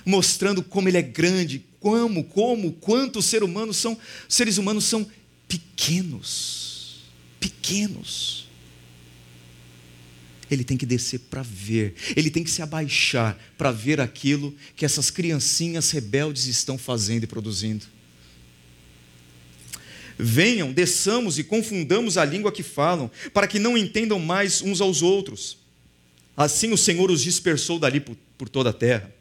[SPEAKER 1] mostrando como Ele é grande, como, como, quanto os seres humanos são, seres humanos são pequenos, pequenos. Ele tem que descer para ver, ele tem que se abaixar para ver aquilo que essas criancinhas rebeldes estão fazendo e produzindo. Venham, desçamos e confundamos a língua que falam, para que não entendam mais uns aos outros. Assim o Senhor os dispersou dali por toda a terra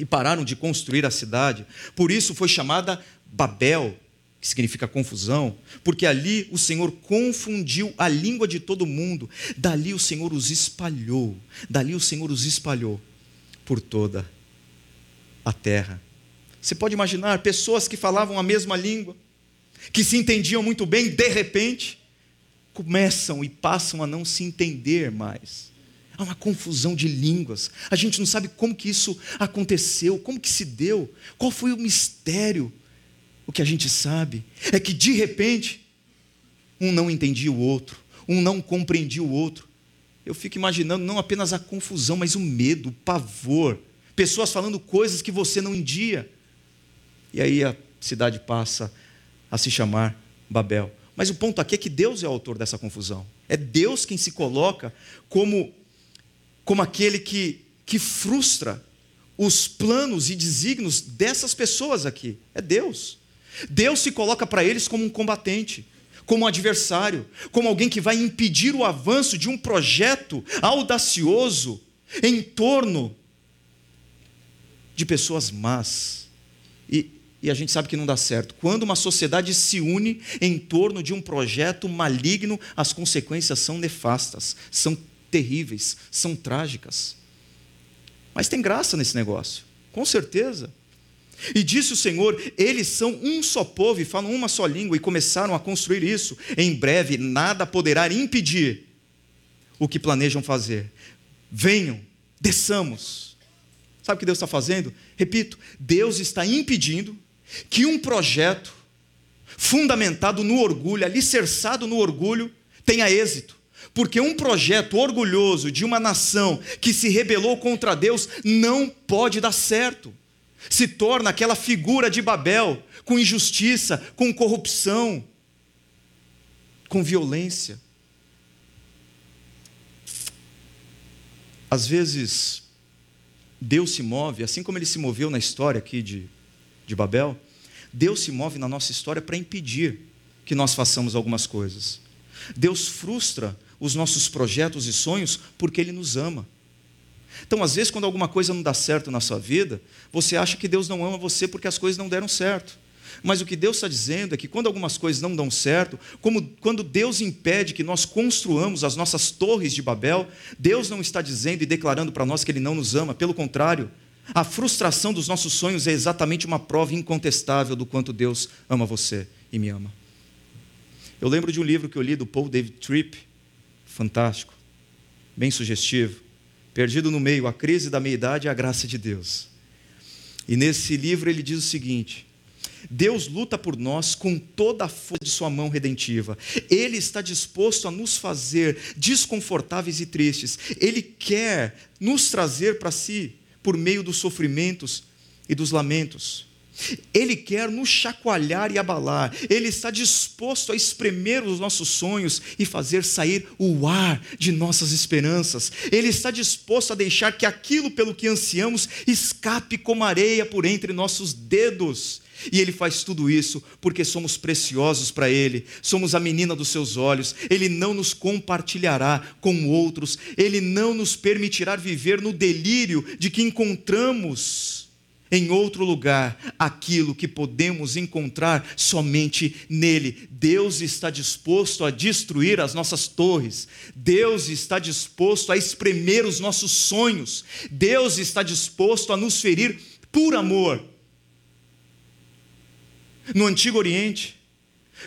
[SPEAKER 1] e pararam de construir a cidade. Por isso foi chamada Babel, que significa confusão, porque ali o Senhor confundiu a língua de todo mundo. Dali o Senhor os espalhou, dali o Senhor os espalhou por toda a terra. Você pode imaginar pessoas que falavam a mesma língua, que se entendiam muito bem, de repente, começam e passam a não se entender mais. Há uma confusão de línguas. A gente não sabe como que isso aconteceu, como que se deu, qual foi o mistério. O que a gente sabe é que de repente um não entendia o outro, um não compreendia o outro. Eu fico imaginando não apenas a confusão, mas o medo, o pavor, pessoas falando coisas que você não entendia. E aí a cidade passa a se chamar Babel. Mas o ponto aqui é que Deus é o autor dessa confusão. É Deus quem se coloca como como aquele que, que frustra os planos e desígnios dessas pessoas aqui. É Deus. Deus se coloca para eles como um combatente, como um adversário, como alguém que vai impedir o avanço de um projeto audacioso em torno de pessoas más. E, e a gente sabe que não dá certo. Quando uma sociedade se une em torno de um projeto maligno, as consequências são nefastas, são terríveis, são trágicas. Mas tem graça nesse negócio, com certeza. E disse o Senhor: eles são um só povo e falam uma só língua, e começaram a construir isso. Em breve, nada poderá impedir o que planejam fazer. Venham, desçamos. Sabe o que Deus está fazendo? Repito, Deus está impedindo que um projeto fundamentado no orgulho, alicerçado no orgulho, tenha êxito. Porque um projeto orgulhoso de uma nação que se rebelou contra Deus não pode dar certo. Se torna aquela figura de Babel, com injustiça, com corrupção, com violência. Às vezes, Deus se move, assim como ele se moveu na história aqui de, de Babel, Deus se move na nossa história para impedir que nós façamos algumas coisas. Deus frustra os nossos projetos e sonhos porque Ele nos ama. Então, às vezes, quando alguma coisa não dá certo na sua vida, você acha que Deus não ama você porque as coisas não deram certo. Mas o que Deus está dizendo é que quando algumas coisas não dão certo, como quando Deus impede que nós construamos as nossas torres de Babel, Deus não está dizendo e declarando para nós que Ele não nos ama, pelo contrário, a frustração dos nossos sonhos é exatamente uma prova incontestável do quanto Deus ama você e me ama. Eu lembro de um livro que eu li do Paul David Tripp, fantástico, bem sugestivo, Perdido no Meio, a crise da meia-idade e a graça de Deus. E nesse livro ele diz o seguinte: Deus luta por nós com toda a força de Sua mão redentiva. Ele está disposto a nos fazer desconfortáveis e tristes. Ele quer nos trazer para si por meio dos sofrimentos e dos lamentos. Ele quer nos chacoalhar e abalar. Ele está disposto a espremer os nossos sonhos e fazer sair o ar de nossas esperanças. Ele está disposto a deixar que aquilo pelo que ansiamos escape como areia por entre nossos dedos. E Ele faz tudo isso porque somos preciosos para Ele, somos a menina dos seus olhos. Ele não nos compartilhará com outros, Ele não nos permitirá viver no delírio de que encontramos em outro lugar aquilo que podemos encontrar somente nele. Deus está disposto a destruir as nossas torres, Deus está disposto a espremer os nossos sonhos, Deus está disposto a nos ferir por amor. No Antigo Oriente,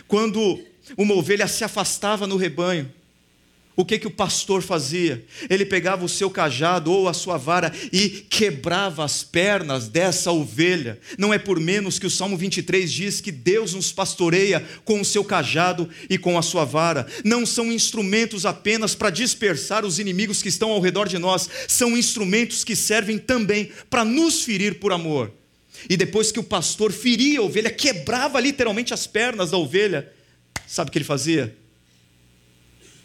[SPEAKER 1] quando uma ovelha se afastava no rebanho, o que que o pastor fazia? Ele pegava o seu cajado ou a sua vara e quebrava as pernas dessa ovelha. Não é por menos que o Salmo 23 diz que Deus nos pastoreia com o seu cajado e com a sua vara. Não são instrumentos apenas para dispersar os inimigos que estão ao redor de nós, são instrumentos que servem também para nos ferir por amor. E depois que o pastor feria a ovelha, quebrava literalmente as pernas da ovelha, sabe o que ele fazia?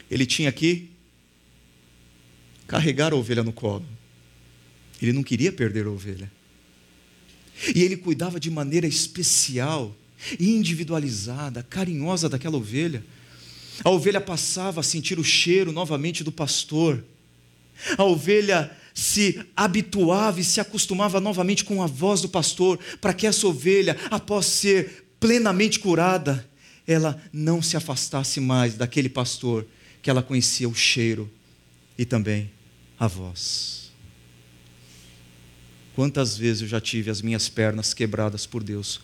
[SPEAKER 1] Ele tinha que carregar a ovelha no colo. Ele não queria perder a ovelha. E ele cuidava de maneira especial, individualizada, carinhosa daquela ovelha. A ovelha passava a sentir o cheiro novamente do pastor. A ovelha se habituava e se acostumava novamente com a voz do pastor, para que essa ovelha, após ser plenamente curada, ela não se afastasse mais daquele pastor, que ela conhecia o cheiro e também a voz. Quantas vezes eu já tive as minhas pernas quebradas por Deus,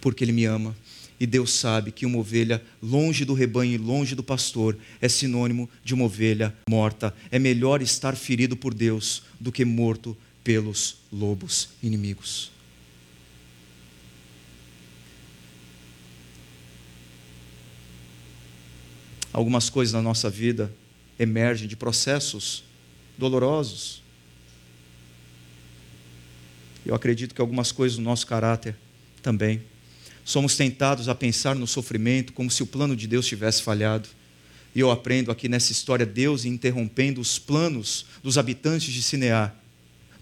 [SPEAKER 1] porque Ele me ama e Deus sabe que uma ovelha longe do rebanho e longe do pastor é sinônimo de uma ovelha morta. É melhor estar ferido por Deus do que morto pelos lobos inimigos. Algumas coisas na nossa vida emergem de processos dolorosos. Eu acredito que algumas coisas no nosso caráter também. Somos tentados a pensar no sofrimento como se o plano de Deus tivesse falhado. E eu aprendo aqui nessa história Deus interrompendo os planos dos habitantes de Sinear,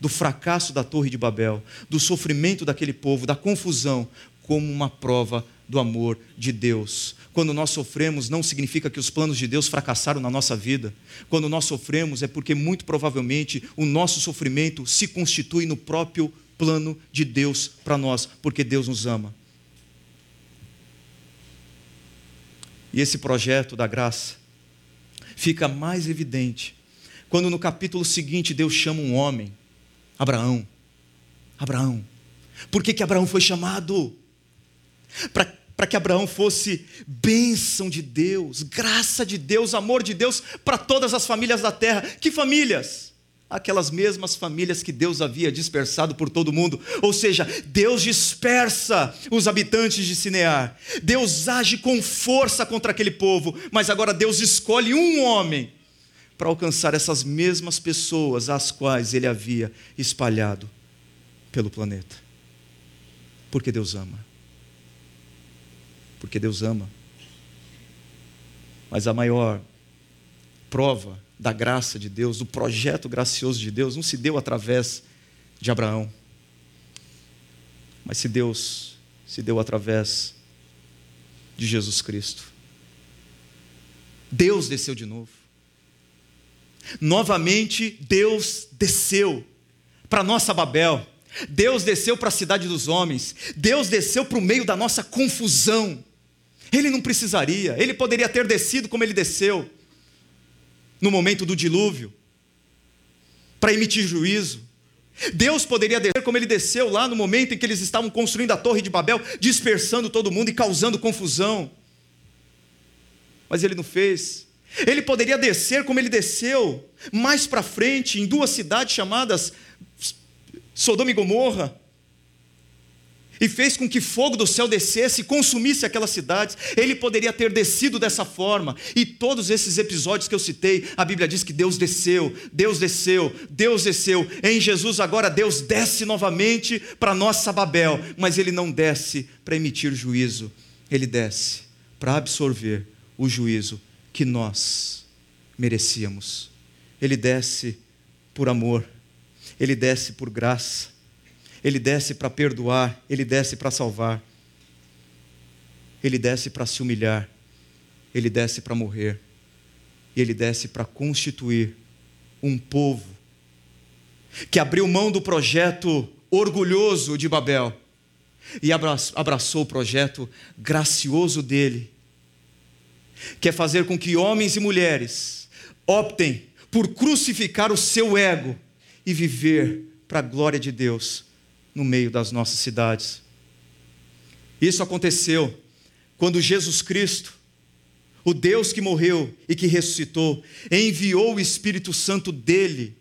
[SPEAKER 1] do fracasso da Torre de Babel, do sofrimento daquele povo, da confusão, como uma prova do amor de Deus. Quando nós sofremos, não significa que os planos de Deus fracassaram na nossa vida. Quando nós sofremos, é porque muito provavelmente o nosso sofrimento se constitui no próprio plano de Deus para nós, porque Deus nos ama. E esse projeto da graça fica mais evidente quando no capítulo seguinte Deus chama um homem, Abraão. Abraão. Por que, que Abraão foi chamado? Para que Abraão fosse bênção de Deus, graça de Deus, amor de Deus para todas as famílias da terra. Que famílias? aquelas mesmas famílias que Deus havia dispersado por todo o mundo. Ou seja, Deus dispersa os habitantes de Sinear. Deus age com força contra aquele povo, mas agora Deus escolhe um homem para alcançar essas mesmas pessoas às quais ele havia espalhado pelo planeta. Porque Deus ama. Porque Deus ama. Mas a maior prova da graça de Deus, do projeto gracioso de Deus, não se deu através de Abraão, mas se Deus se deu através de Jesus Cristo. Deus desceu de novo. Novamente, Deus desceu para nossa Babel. Deus desceu para a cidade dos homens. Deus desceu para o meio da nossa confusão. Ele não precisaria, ele poderia ter descido como ele desceu no momento do dilúvio para emitir juízo. Deus poderia descer como ele desceu lá no momento em que eles estavam construindo a Torre de Babel, dispersando todo mundo e causando confusão. Mas ele não fez. Ele poderia descer como ele desceu mais para frente em duas cidades chamadas Sodoma e Gomorra e fez com que fogo do céu descesse e consumisse aquelas cidades. Ele poderia ter descido dessa forma. E todos esses episódios que eu citei, a Bíblia diz que Deus desceu, Deus desceu, Deus desceu. Em Jesus agora Deus desce novamente para nossa Babel, mas ele não desce para emitir juízo. Ele desce para absorver o juízo que nós merecíamos. Ele desce por amor. Ele desce por graça ele desce para perdoar, ele desce para salvar, ele desce para se humilhar, ele desce para morrer, e ele desce para constituir um povo que abriu mão do projeto orgulhoso de Babel e abraçou o projeto gracioso dele, que é fazer com que homens e mulheres optem por crucificar o seu ego e viver para a glória de Deus no meio das nossas cidades. Isso aconteceu quando Jesus Cristo, o Deus que morreu e que ressuscitou, enviou o Espírito Santo dele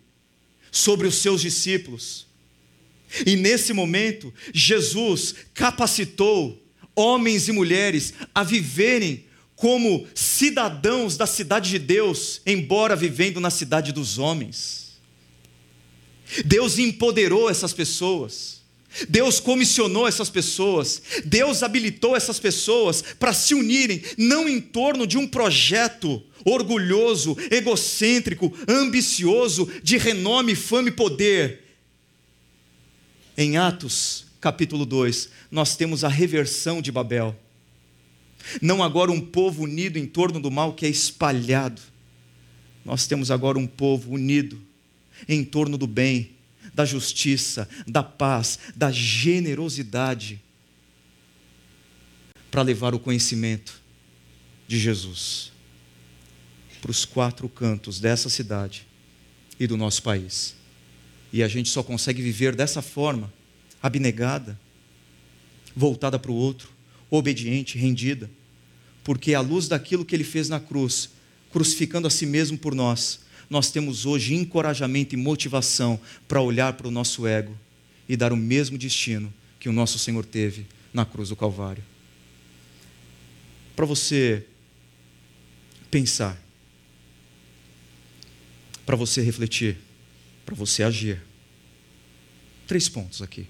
[SPEAKER 1] sobre os seus discípulos. E nesse momento, Jesus capacitou homens e mulheres a viverem como cidadãos da cidade de Deus, embora vivendo na cidade dos homens. Deus empoderou essas pessoas. Deus comissionou essas pessoas, Deus habilitou essas pessoas para se unirem, não em torno de um projeto orgulhoso, egocêntrico, ambicioso, de renome, fama e poder. Em Atos, capítulo 2, nós temos a reversão de Babel. Não agora um povo unido em torno do mal que é espalhado. Nós temos agora um povo unido em torno do bem, da justiça, da paz, da generosidade, para levar o conhecimento de Jesus para os quatro cantos dessa cidade e do nosso país. E a gente só consegue viver dessa forma, abnegada, voltada para o outro, obediente, rendida, porque à luz daquilo que ele fez na cruz, crucificando a si mesmo por nós, nós temos hoje encorajamento e motivação para olhar para o nosso ego e dar o mesmo destino que o nosso Senhor teve na cruz do Calvário. Para você pensar, para você refletir, para você agir. Três pontos aqui.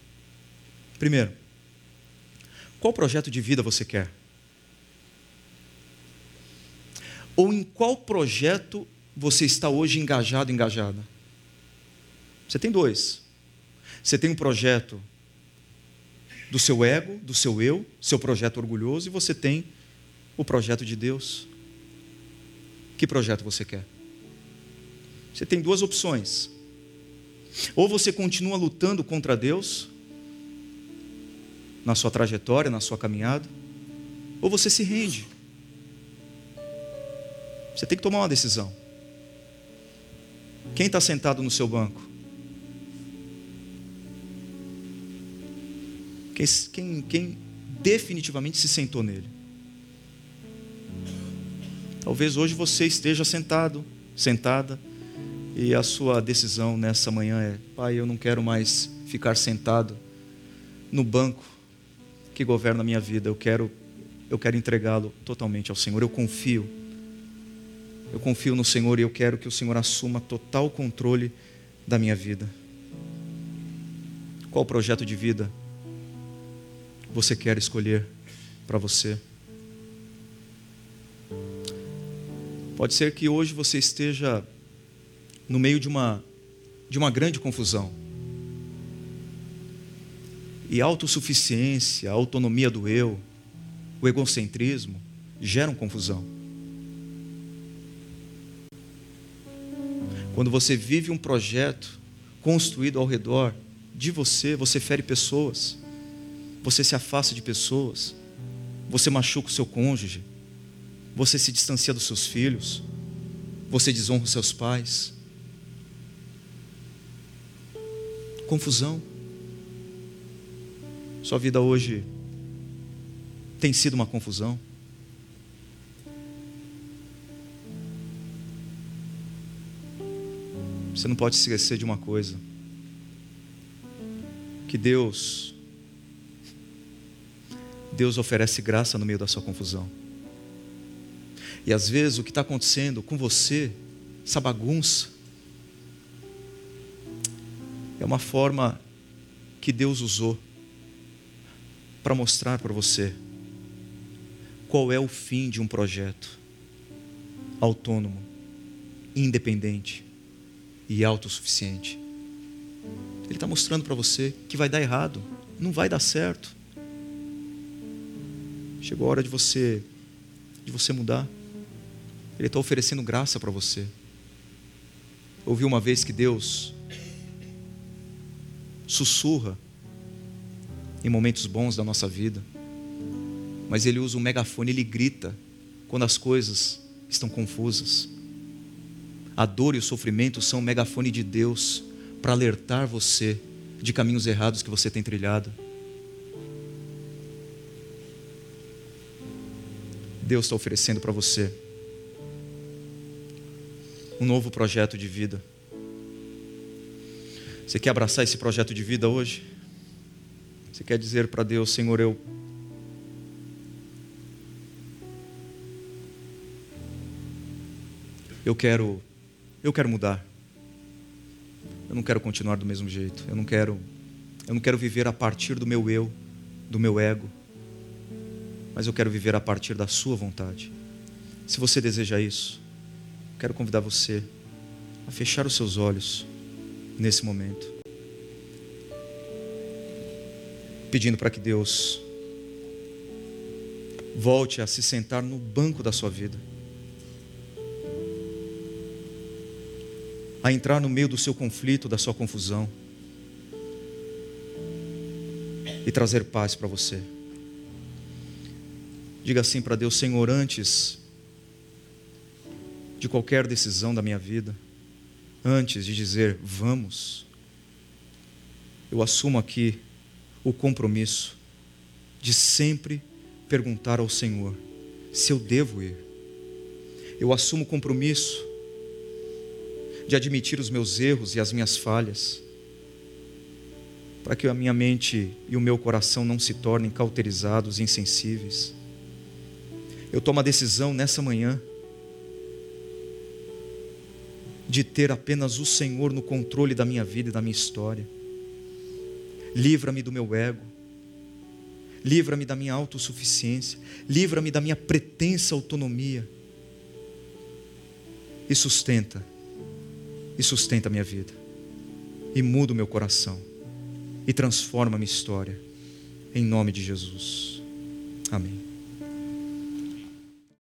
[SPEAKER 1] Primeiro, qual projeto de vida você quer? Ou em qual projeto você está hoje engajado, engajada? Você tem dois. Você tem um projeto do seu ego, do seu eu, seu projeto orgulhoso, e você tem o projeto de Deus. Que projeto você quer? Você tem duas opções. Ou você continua lutando contra Deus, na sua trajetória, na sua caminhada, ou você se rende. Você tem que tomar uma decisão. Quem está sentado no seu banco? Quem, quem, quem definitivamente se sentou nele? Talvez hoje você esteja sentado, sentada, e a sua decisão nessa manhã é: Pai, eu não quero mais ficar sentado no banco que governa a minha vida, eu quero, eu quero entregá-lo totalmente ao Senhor, eu confio eu confio no Senhor e eu quero que o Senhor assuma total controle da minha vida. Qual projeto de vida você quer escolher para você? Pode ser que hoje você esteja no meio de uma, de uma grande confusão. E autossuficiência, a autonomia do eu, o egocentrismo geram confusão. Quando você vive um projeto construído ao redor de você, você fere pessoas, você se afasta de pessoas, você machuca o seu cônjuge, você se distancia dos seus filhos, você desonra os seus pais. Confusão. Sua vida hoje tem sido uma confusão. Você não pode esquecer de uma coisa: que Deus, Deus oferece graça no meio da sua confusão. E às vezes o que está acontecendo com você, essa bagunça, é uma forma que Deus usou para mostrar para você qual é o fim de um projeto autônomo, independente e autossuficiente. Ele está mostrando para você que vai dar errado, não vai dar certo. Chegou a hora de você de você mudar. Ele está oferecendo graça para você. Ouvi uma vez que Deus sussurra em momentos bons da nossa vida, mas Ele usa um megafone, Ele grita quando as coisas estão confusas. A dor e o sofrimento são o megafone de Deus para alertar você de caminhos errados que você tem trilhado. Deus está oferecendo para você um novo projeto de vida. Você quer abraçar esse projeto de vida hoje? Você quer dizer para Deus, Senhor, eu eu quero eu quero mudar. Eu não quero continuar do mesmo jeito. Eu não quero eu não quero viver a partir do meu eu, do meu ego. Mas eu quero viver a partir da sua vontade. Se você deseja isso, quero convidar você a fechar os seus olhos nesse momento, pedindo para que Deus volte a se sentar no banco da sua vida, a entrar no meio do seu conflito, da sua confusão e trazer paz para você. Diga assim para Deus: Senhor, antes de qualquer decisão da minha vida, antes de dizer vamos, eu assumo aqui o compromisso de sempre perguntar ao Senhor se eu devo ir. Eu assumo o compromisso de admitir os meus erros e as minhas falhas, para que a minha mente e o meu coração não se tornem cauterizados e insensíveis. Eu tomo a decisão nessa manhã de ter apenas o Senhor no controle da minha vida e da minha história. Livra-me do meu ego, livra-me da minha autossuficiência, livra-me da minha pretensa autonomia e sustenta, e sustenta a minha vida, e muda o meu coração, e transforma a minha história, em nome de Jesus. Amém.